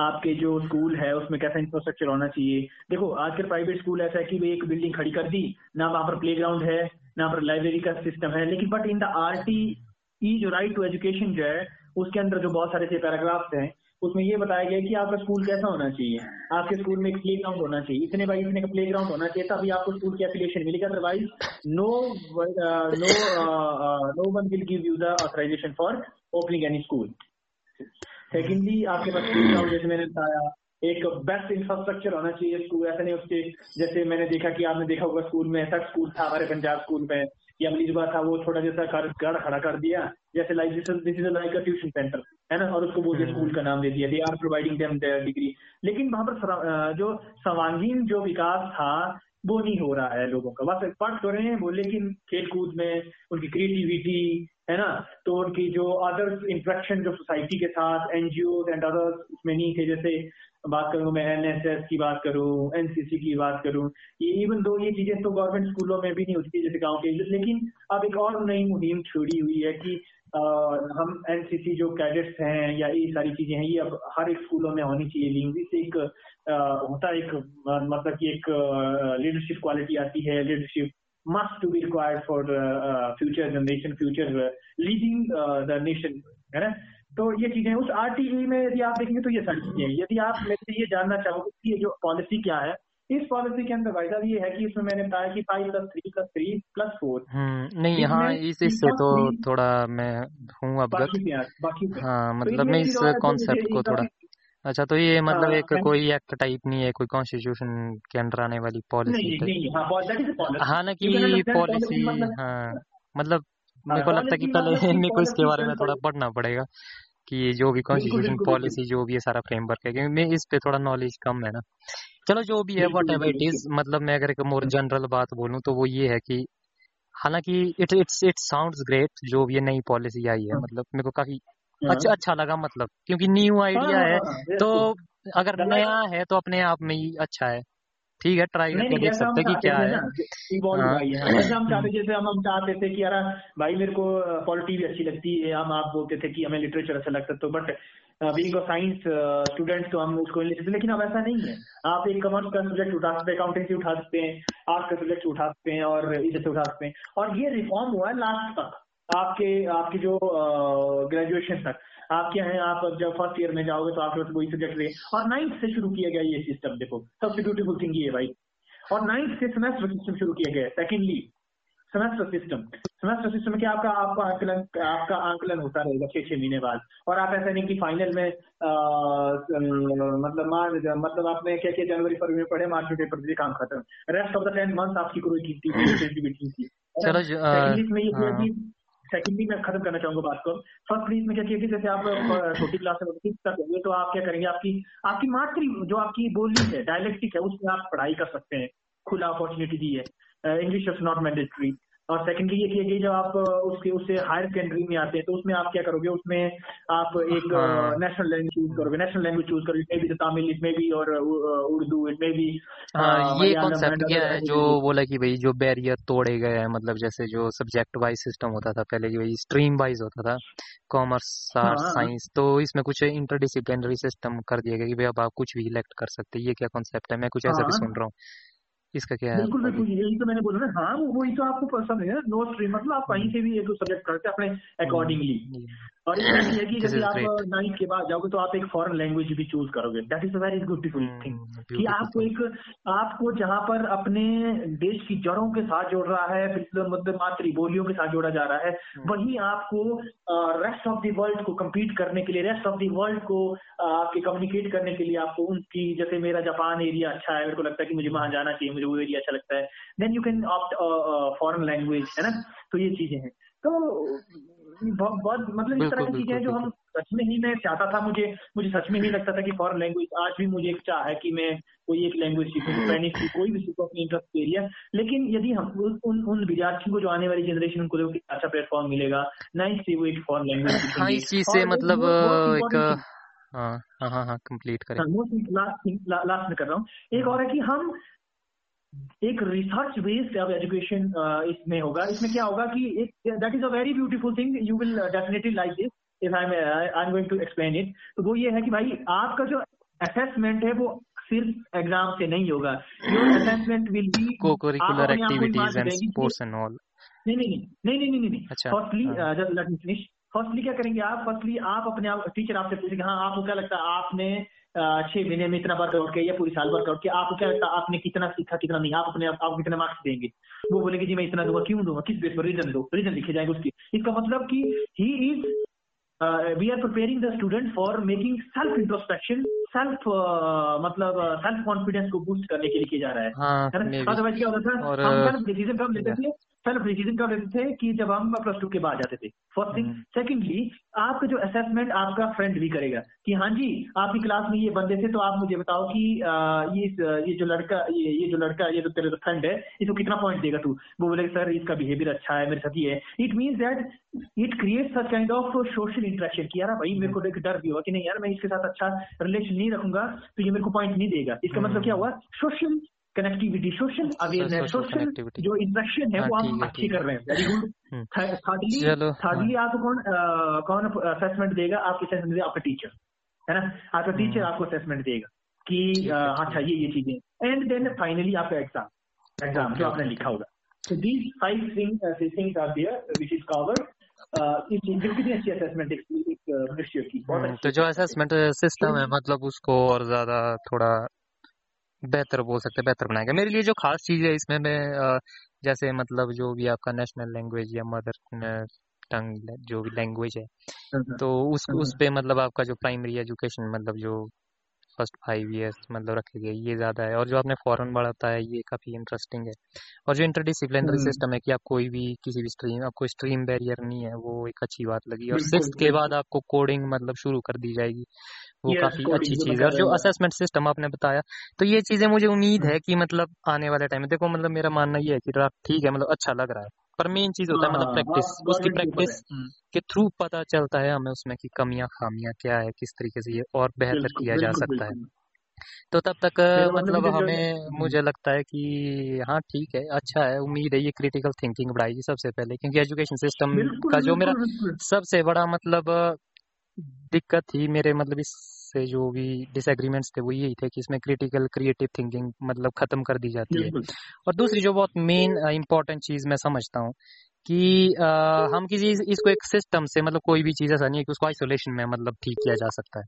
आपके जो स्कूल है उसमें कैसा इंफ्रास्ट्रक्चर होना चाहिए। देखो आजकल प्राइवेट स्कूल ऐसा है कि भाई एक बिल्डिंग खड़ी कर दी ना वहाँ पर प्ले ग्राउंड है ना पर लाइब्रेरी का सिस्टम है लेकिन but in the R T E जो राइट टू एजुकेशन जो है, उसके अंदर जो बहुत सारे से पैराग्राफ्स हैं, उसमें ये बताया गया कि आपका स्कूल कैसा होना चाहिए। आपके स्कूल में एक प्ले ग्राउंड होना चाहिए। इतने बाई इतने का प्ले ग्राउंड होना चाहिए, तभी आपको स्कूल की एफिलिएशन मिलेगी। Otherwise no no no one will give you the authorisation for opening any school secondly आपके पास प्ले ग्राउंड जैसे मैंने बताया, एक बेस्ट इंफ्रास्ट्रक्चर होना चाहिए स्कूल ऐसा नहीं उसके, जैसे मैंने देखा कि आपने देखा होगा स्कूल में, ऐसा स्कूल था हमारे पंजाब स्कूल में। या मलीजबा था वो छोटा जैसा गढ़ खड़ा कर दिया जैसे like this is like a tuition centre है ना? और उसको बोलते स्कूल का नाम दे दिया they are providing them degree लेकिन वहाँ पर जो सर्वांगीण जो विकास था वो नहीं हो रहा है लोगों का। बस पढ़ तो रहे हैं वो लेकिन खेल कूद में उनकी क्रिएटिविटी है ना? तो उनकी जो अदर्स इंट्रैक्शन जो सोसाइटी के साथ एनजीओ एंड अदर्स उसमें नहीं थे जैसे बात करूँ मैं एनएसएस की बात करूँ एनसीसी की बात करूँ ये इवन दो ये चीज़ें तो गवर्नमेंट स्कूलों में भी नहीं होती जैसे गाँव के लेकिन अब एक और नई मुहिम छोड़ी हुई है कि आ, हम एनसीसी जो कैडेट्स हैं या ये सारी चीज़ें हैं ये अब हर एक स्कूलों में होनी चाहिए लिंग्विस्ट एक आ, होता एक मतलब कि एक लीडरशिप क्वालिटी आती है leadership must to be required for future generation future leading the nation है ना? तो ये चीज़ें उस आरटीई में यदि आप देखेंगे तो ये सारी चीज़ें यदि आप मेरे से ये जानना चाहोगे कि ये जो पॉलिसी क्या है इस पॉलिसी के अंदर भाई साहब ये है कि इसमें मैंने बताया कि five plus three plus three plus four नहीं यहाँ इस इससे तो थोड़ा मैं हूँ अवगत बाकी हाँ तो मतलब मैं इस कॉन्सेप्ट को थोड़ा अच्छा तो ये मतलब हाँ, एक कोई एक्ट टाइप नहीं है कोई कॉन्स्टिट्यूशन के अंडर आने वाली पॉलिसी हाँ ना कि पॉलिसी हाँ मतलब मेरे को लगता है कि पहले मेरे को इसके बारे में थोड़ा पढ़ना पड़ेगा। कि ये जो भी कॉन्स्टिट्यूशन पॉलिसी जो भी है सारा फ्रेमवर्क है क्योंकि मैं इस पे थोड़ा नॉलेज कम है ना। चलो जो भी है वट एवर इट इज़ मतलब मैं अगर एक मोर जनरल बात बोलूँ तो वो ये है कि हालाँकि it it's it sounds great जो भी नई पॉलिसी आई है हाँ। मतलब मेरे को काफ़ी हाँ। अच्छा अच्छा लगा मतलब क्योंकि न्यू आइडिया हाँ, है तो अगर नया है तो अपने आप में ही अच्छा है। ठीक है ट्राई करके देख सकते हैं कि क्या है जैसे हम चाहते जैसे हम हम चाहते थे कि यार भाई मेरे को पॉलिटी भी अच्छी लगती है हम आप बोलते थे कि हमें लिटरेचर अच्छा लगता तो but being a science student तो हम उसको लेते लेकिन अब ऐसा नहीं है। आप एक कमर्स का सब्जेक्ट उठा सकते हैं अकाउंटेंसी उठा सकते हैं आर्ट का सब्जेक्ट उठा सकते हैं और इधर से उठा सकते हैं। और ये रिफॉर्म हुआ है लास्ट तक। आपके आपकी जो ग्रेजुएशन तक आप क्या है आप जब फ़र्स्ट ईयर में जाओगे तो आपके पास वही सब्जेक्ट रहे। और नाइन्थ से शुरू किया गया ये सिस्टम देखो सबसे ब्यूटीफुल थिंग ये भाई। और नाइन्थ से सेमेस्टर सिस्टम शुरू किया गया secondly semester system semester system में क्या आपका आपका आंकलन आपका आंकलन होता रहेगा छह छह महीने बाद। और आप ऐसा नहीं कि फाइनल में आ, मतलब मार्च मतलब आपने क्या किया जनवरी फरवरी में पढ़े मार्च में पेपर दिए काम खत्म। Rest of the ten month आपकी कोई की चलो सेकेंडली मैं खत्म करना चाहूँगा बात को। फ़र्स्ट प्लीज़ में क्या किया जैसे आप छोटी क्लास में होंगे तो आप क्या करेंगे? आपकी आपकी मातृ, जो आपकी बोली है डायलेक्टिक है, उसमें आप पढ़ाई कर सकते हैं। खुला अपॉर्चुनिटी दी है। इंग्लिश इज़ नॉट मैंडेटरी और सेकेंडली ये किया गया जब आप उसके उससे हायर सेकेंडरी में आते हैं तो उसमें आप क्या करोगे? उसमें आप एक नेशनल लैंग्वेज चूज़ करोगे। नेशनल लैंग्वेज चूज़ करोगे। इट भी तमिल इट में भी और उर्दू इट में भी ये कॉन्सेप्ट क्या है? जो बोला कि भाई जो बैरियर तोड़े गए हैं मतलब जैसे जो सब्जेक्ट वाइज सिस्टम होता था पहले की भाई स्ट्रीम वाइज होता था कॉमर्स आर्ट साइंस तो इसमें कुछ इंटरडिसिप्लिनरी सिस्टम कर दिया गया कि भाई अब आप कुछ भी इलेक्ट कर सकते हैं। ये क्या कॉन्सेप्ट है? मैं कुछ ऐसा भी हाँ। सुन रहा हूँ। इसका क्या बिल्कुल बिल्कुल यही तो मैंने बोला ना। हाँ वही तो आपको पसंद है नो? स्ट्रीम मतलब आप कहीं से भी एक सब्जेक्ट करते हैं अपने अकॉर्डिंगली और है कि जैसे आप नाइन्थ के बाद जाओगे तो आप एक फॉरेन लैंग्वेज भी चूज़ करोगे। That is a very beautiful thing कि आपको एक आपको जहाँ पर अपने देश की जड़ों के साथ जोड़ रहा है फिर मतलब मातृ बोलियों के साथ जोड़ा जा रहा है हम्म। वही आपको रेस्ट ऑफ़ द वर्ल्ड को कम्पीट करने के लिए रेस्ट ऑफ़ द वर्ल्ड को आपके कम्युनिकेट करने के लिए आपको उनकी जैसे मेरा जापान एरिया अच्छा है मेरे को लगता है कि मुझे वहाँ जाना चाहिए मुझे वो एरिया अच्छा लगता है। Then you can opt foreign language है ना? तो ये चीज़ें हैं। तो बहुत मतलब इस तरह की चीज़ें जो हम सच में ही मैं चाहता था मुझे मुझे सच में ही लगता था कि फॉरेन लैंग्वेज आज भी मुझे एक चाह है कि मैं कोई एक लैंग्वेज सीखूं स्पेनिश की कोई भी सीखूं अपनी इंटरेस्ट एरिया लेकिन यदि हम उन उन विद्यार्थियों को जो आने वाली जनरेशन उनको देखो अच्छा प्लेटफॉर्म मिलेगा नाइस से वो एक फॉरेन लैंग्वेज हाँ इस चीज़ से मतलब एक हाँ हाँ हाँ कंप्लीट करें। लास्ट में कर रहा हूँ। एक और है कि हम एक रिसर्च बेस्ड अब एजुकेशन इसमें होगा। इसमें क्या होगा कि एक that is a very beautiful thing you will definitely like this if I I am going to explain it तो वो ये है कि भाई आपका जो असेसमेंट है वो सिर्फ़ एग्ज़ाम से नहीं होगा। Your assessment will be co-curricular activities and sports and all नहीं नहीं नहीं नहीं नहीं नहीं firstly just let me finish firstly क्या करेंगे आप? फर्स्टली आप अपने आप टीचर आपसे पूछेंगे हाँ आपको क्या लगता है? आपने छह महीने में इतना वर्कआउट किया या पूरी साल वर्कआउट किया आपको क्या लगता है आपने कितना सीखा कितना नहीं? आप अपने आपको कितने मार्क्स देंगे? वो बोलेंगे जी मैं इतना दूँगा क्यों दूँगा? किस बेस पर रीजन दो? रीजन लिखे जाएँगे उसकी। इसका मतलब कि he is we are preparing the student for making self introspection self मतलब सेल्फ कॉन्फिडेंस को बूस्ट करने के लिए किया जा रहा है। अदरवाइज़ हाँ, क्या होता था? हम डिसीज़न कब लेते थे सेल्फ डिसीज़न कब लेते थे कि जब हम प्लस टू के बाद जाते थे फ़र्स्ट थिंग सेकेंडली आपका जो असेसमेंट आपका फ्रेंड भी करेगा कि हाँ जी आपकी क्लास में ये बंदे थे तो आप मुझे बताओ कि आ, ये ये जो लड़का ये ये जो लड़का ये जो तेरे जो फ्रेंड है इसको कितना पॉइंट देगा तू? वो बोले सर इसका बिहेवियर अच्छा है मेरे साथ ये है. It means that it create such kind of social interaction कि यार भाई मेरे को एक डर भी हुआ कि नहीं यार मैं इसके साथ अच्छा रिलेशन नहीं रखूँगा तो ये मेरे को पॉइंट नहीं देगा। इसका मतलब क्या हुआ? Social connectivity social awareness social जो इंट्रैक्शन है वो हम अच्छी कर रहे हैं। वेरी गुड थर्डली थर्डली आपको कौन कौन असेसमेंट देगा? आपके असेसमेंट देगा आपका टीचर है ना? आपका टीचर हम्म। आपको असेसमेंट देगा कि अच्छा ये ये चीज़ें। एंड देन फाइनली आपका एग्ज़ाम एग्ज़ाम जो आपने लिखा होगा। So these five things uh, things are there which is covered. एक की हम्म, तो जो असेसमेंट सिस्टम है मतलब उसको और ज़्यादा थोड़ा बेहतर बोल सकते हैं बेहतर बनाएगा। मेरे लिए जो खास चीज़ है इसमें मैं जैसे मतलब जो भी आपका नेशनल लैंग्वेज या मदर टंग जो भी लैंग्वेज है हम्म, तो उस हम्म, उस पे मतलब आपका जो प्राइमरी एजुकेशन मतलब जो फ़र्स्ट फाइव ईयर्स मतलब रखे गए ये ज़्यादा है। और जो आपने फॉरन बढ़ाता है ये काफ़ी इंटरेस्टिंग है। और जो इंटरडिसिप्लिनरी सिस्टम है कि आप कोई भी किसी भी स्ट्रीम आपको स्ट्रीम बैरियर नहीं है वो एक अच्छी बात लगी। और सिक्स के बाद आपको कोडिंग मतलब शुरू कर दी जाएगी। वो काफ़ी अच्छी चीज़ है। और जो असेसमेंट सिस्टम आपने बताया तो ये चीज़ें मुझे उम्मीद है कि मतलब आने वाले टाइम में देखो मतलब मेरा मानना ये है कि ड्राफ्ट ठीक है मतलब अच्छा लग रहा है। पर मेन चीज़ होता है मतलब प्रैक्टिस हाँ, उसकी प्रैक्टिस के थ्रू पता चलता है हमें उसमें की कमियाँ खामियाँ क्या है किस तरीके से ये और बेहतर किया जा सकता है। तो तब तक मतलब हमें मुझे लगता है कि हाँ ठीक है अच्छा है उम्मीद है ये क्रिटिकल थिंकिंग बढ़ाएगी सबसे पहले क्योंकि एजुकेशन सिस्टम का जो मेरा सबसे बड़ा मतलब दिक्कत थी मेरे मतलब इससे जो भी डिसएग्रीमेंट्स थे वो यही थे कि इसमें क्रिटिकल क्रिएटिव थिंकिंग मतलब खत्म कर दी जाती है। और दूसरी जो बहुत मेन इंपॉर्टेंट चीज़ मैं समझता हूँ कि आ, हम किसी इसको एक सिस्टम से मतलब कोई भी चीज़ ऐसा नहीं है कि उसको आइसोलेशन में मतलब ठीक किया जा सकता है।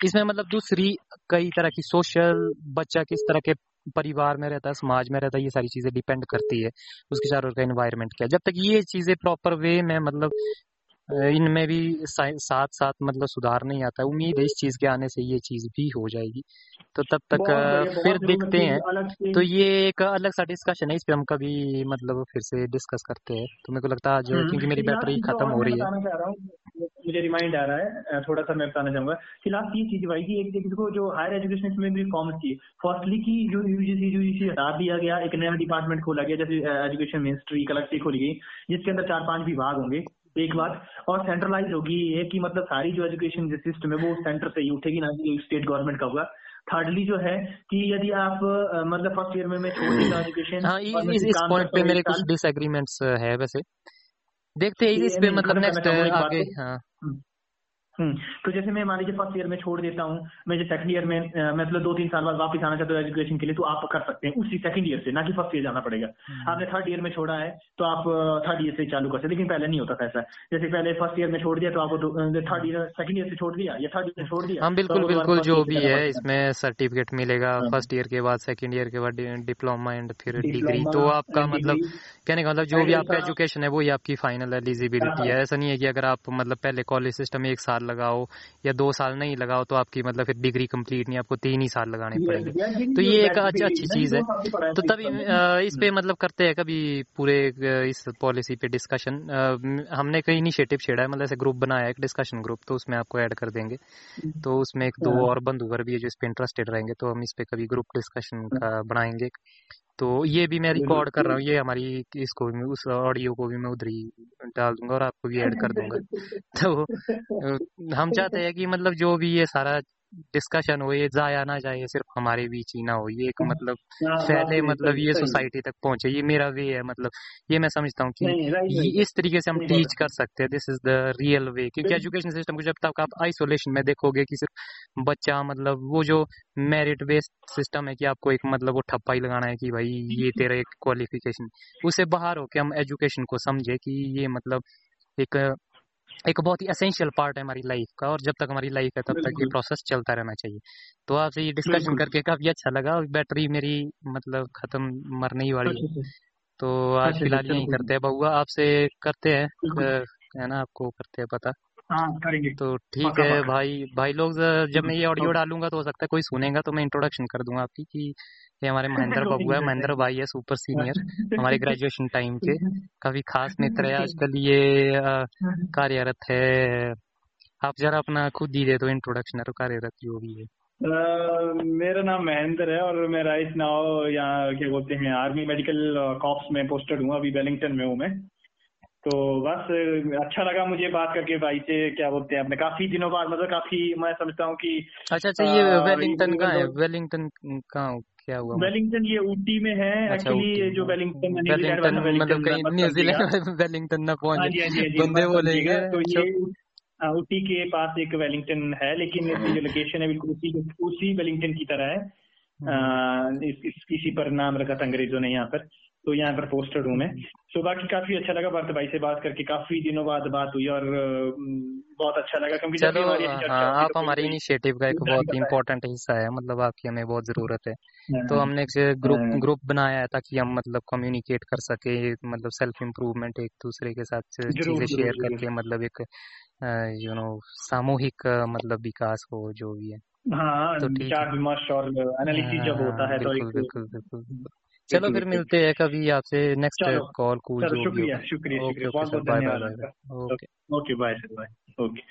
इसमें मतलब दूसरी कई तरह की सोशल बच्चा किस तरह के परिवार में रहता है समाज में रहता है ये सारी चीज़ें डिपेंड करती है उसके चारों का एनवायरमेंट क्या जब तक ये चीज़ें प्रॉपर वे में मतलब इनमें भी साथ साथ मतलब सुधार नहीं आता। उम्मीद है इस चीज़ के आने से ये चीज़ भी हो जाएगी। तो तब तक फिर देखते हैं। तो ये एक अलग सा डिस्कशन है इस पे हम कभी मतलब फिर से डिस्कस करते हैं। तो मेरे को लगता है आज हम्म। क्योंकि मेरी बैटरी खत्म हो रही है। मुझे रिमाइंड आ रहा है थोड़ा सा मैं बताना चाहूँगा। फ़िलहाल ये चीज़ भाई की एक को जो हायर एजुकेशन में भी फॉर्म थी फर्स्टली की जो यूजीसी यूजीसी हटा दिया गया एक नया डिपार्टमेंट खोला गया जैसे एजुकेशन मिनिस्ट्री कलेक्ट्री खोली गई जिसके अंदर चार पाँच विभाग होंगे। एक बात और सेंट्रलाइज होगी ये कि मतलब सारी जो एजुकेशन सिस्टम है वो सेंटर से ही उठेगी ना कि स्टेट गवर्नमेंट का होगा। थर्डली जो है कि यदि आप मतलब फ़र्स्ट ईयर में मैं छोड़ एजुकेशन हाँ, इस, इस पॉइंट पे मेरे कुछ डिसएग्रीमेंट्स है वैसे। देखते हैं इस पे मतलब नेक्स्ट आगे हाँ। हम्म, तो जैसे मैं मान लीजिए फ़र्स्ट ईयर में छोड़ देता हूँ मैं जो सेकंड ईयर में मतलब दो तीन साल बाद वापस आना चाहते हो एजुकेशन के लिए तो आप कर सकते हैं उसी सेकंड ईयर से ना कि फ़र्स्ट ईयर जाना पड़ेगा। हम्म। आपने थर्ड ईयर में छोड़ा है तो आप थर्ड ईयर से चालू कर सकते लेकिन पहले नहीं होता था ऐसा। जैसे पहले फ़र्स्ट ईयर में छोड़ दिया तो आपको थर्ड ईयर सेकंड ईयर से छोड़ दिया या थर्ड ईयर छोड़ दिया हाँ बिल्कुल तो बिल्कुल जो भी है इसमें सर्टिफिकेट मिलेगा फ़र्स्ट ईयर हाँ। के बाद सेकंड ईयर के बाद डिप्लोमा एंड फिर डिग्री तो आपका मतलब कहने का मतलब जो भी आपका एजुकेशन है वही आपकी फाइनल एलिजिबिलिटी है। ऐसा नहीं है कि अगर आप मतलब पहले कॉलेज सिस्टम एक साल लगाओ या दो साल नहीं लगाओ तो आपकी मतलब फिर डिग्री कंप्लीट नहीं आपको तीन ही साल लगाने पड़ेंगे। तो ये एक अच्छी अच्छी चीज़ है। तो तभी इस पे मतलब करते हैं कभी पूरे इस पॉलिसी पे डिस्कशन हमने कई इनिशिएटिव छेड़ा है मतलब ऐसे ग्रुप बनाया है एक डिस्कशन ग्रुप तो उसमें आपको ऐड कर देंगे। तो उसमें एक दो हाँ। और बंधुवर भी है जो इस पे इंटरेस्टेड रहेंगे तो हम इस पे कभी ग्रुप डिस्कशन का बनाएँगे। तो ये भी मैं रिकॉर्ड कर रहा हूँ ये हमारी इसको भी उस ऑडियो को भी मैं उधर ही डाल दूँगा और आपको भी ऐड कर दूँगा। तो हम चाहते हैं कि मतलब जो भी ये सारा डिस्कशन हो ये जाया ना जाए सिर्फ़ हमारे बीच ही ना हो ये एक मतलब फैले मतलब ये सोसाइटी तक पहुँचे ये मेरा वे है मतलब ये मैं समझता हूँ कि इस तरीके से हम टीच कर सकते हैं this is the real way क्योंकि एजुकेशन सिस्टम को जब तक आप आइसोलेशन में देखोगे कि सिर्फ़ बच्चा मतलब वो जो मेरिट बेस्ड सिस्टम है कि आपको एक मतलब वो ठप्पा ही लगाना है कि भाई ये तेरा एक क्वालिफिकेशन उससे बाहर होके हम एजुकेशन को समझे कि ये मतलब एक एक बहुत ही असेंशियल पार्ट है हमारी लाइफ का और जब तक हमारी लाइफ है तब तक ये प्रोसेस चलता रहना चाहिए। तो आपसे ये डिस्कशन करके काफ़ी अच्छा लगा और बैटरी मेरी मतलब खत्म मरने ही वाली है। तो आज अच्छा, फ़िलहाल यही करते हैं बउआ आपसे करते हैं है ना आपको करते हैं पता। हाँ करेंगे। तो ठीक है भाई भाई लोग जब मैं ये ऑडियो डालूँगा तो हो सकता है कोई सुनेगा तो मैं इंट्रोडक्शन कर दूँगा आपकी कि ये हमारे महेंद्र बाबू है। महेंद्र भाई है सुपर सीनियर हमारे ग्रेजुएशन टाइम के काफ़ी खास मित्र है आजकल ये कार्यरत है। आप जरा अपना खुद ही दे दो इंट्रोडक्शन और कार्यरत जो भी है। Uh, मेरा नाम महेंद्र है और मैं राइट नाउ यहाँ क्या बोलते हैं आर्मी मेडिकल कॉप्स में पोस्टेड हूँ। अभी वेलिंगटन में हूँ मैं। तो बस अच्छा लगा मुझे बात करके भाई से क्या बोलते हैं अपने। काफ़ी दिनों बाद मतलब काफ़ी मैं समझता हूँ कि अच्छा अच्छा ये वेलिंगटन का है? वेलिंगटन का क्या हुआ? वेलिंगटन ये ऊटी में है एक्चुअली अच्छा, जो वेलिंगटन वेलिंगटन मतलब न्यूजीलैंड वेलिंगटन ना पहुँच हाँ बंदे बोलेंगे तो ये ऊटी के पास एक वेलिंगटन है लेकिन इसकी जो लोकेशन है बिल्कुल उसी उसी वेलिंगटन की तरह है। हम्म। इस, इस, इसी पर नाम रखा था अंग्रेज़ों ने यहाँ पर। तो यहाँ पर पोस्टेड हूँ मैं। सो बाकी काफ़ी अच्छा लगा भारत भाई से बात करके। काफ़ी दिनों बाद बात हुई और बहुत अच्छा लगा क्योंकि चलो हाँ, आप तो हमारे इनिशिएटिव का एक बहुत इम्पोर्टेंट हिस्सा है मतलब आपकी हमें बहुत ज़रूरत है। हाँ, तो हमने एक ग्रुप ग्रुप हाँ। बनाया है ताकि हम मतलब कम्युनिकेट कर सके मतलब सेल्फ इम्प्रूवमेंट एक दूसरे के साथ चीज़ें शेयर करके मतलब एक यू नो सामूहिक मतलब विकास हो जो भी है। हाँ तो ठीक है। और एनालिसिस जब होता है तो बिल्कुल। चलो फिर मिलते हैं कभी आपसे नेक्स्ट कॉल कूल शुक्रिया शुक्रिया शुक्रिया। बहुत बहुत धन्यवाद okay okay bye sir bye okay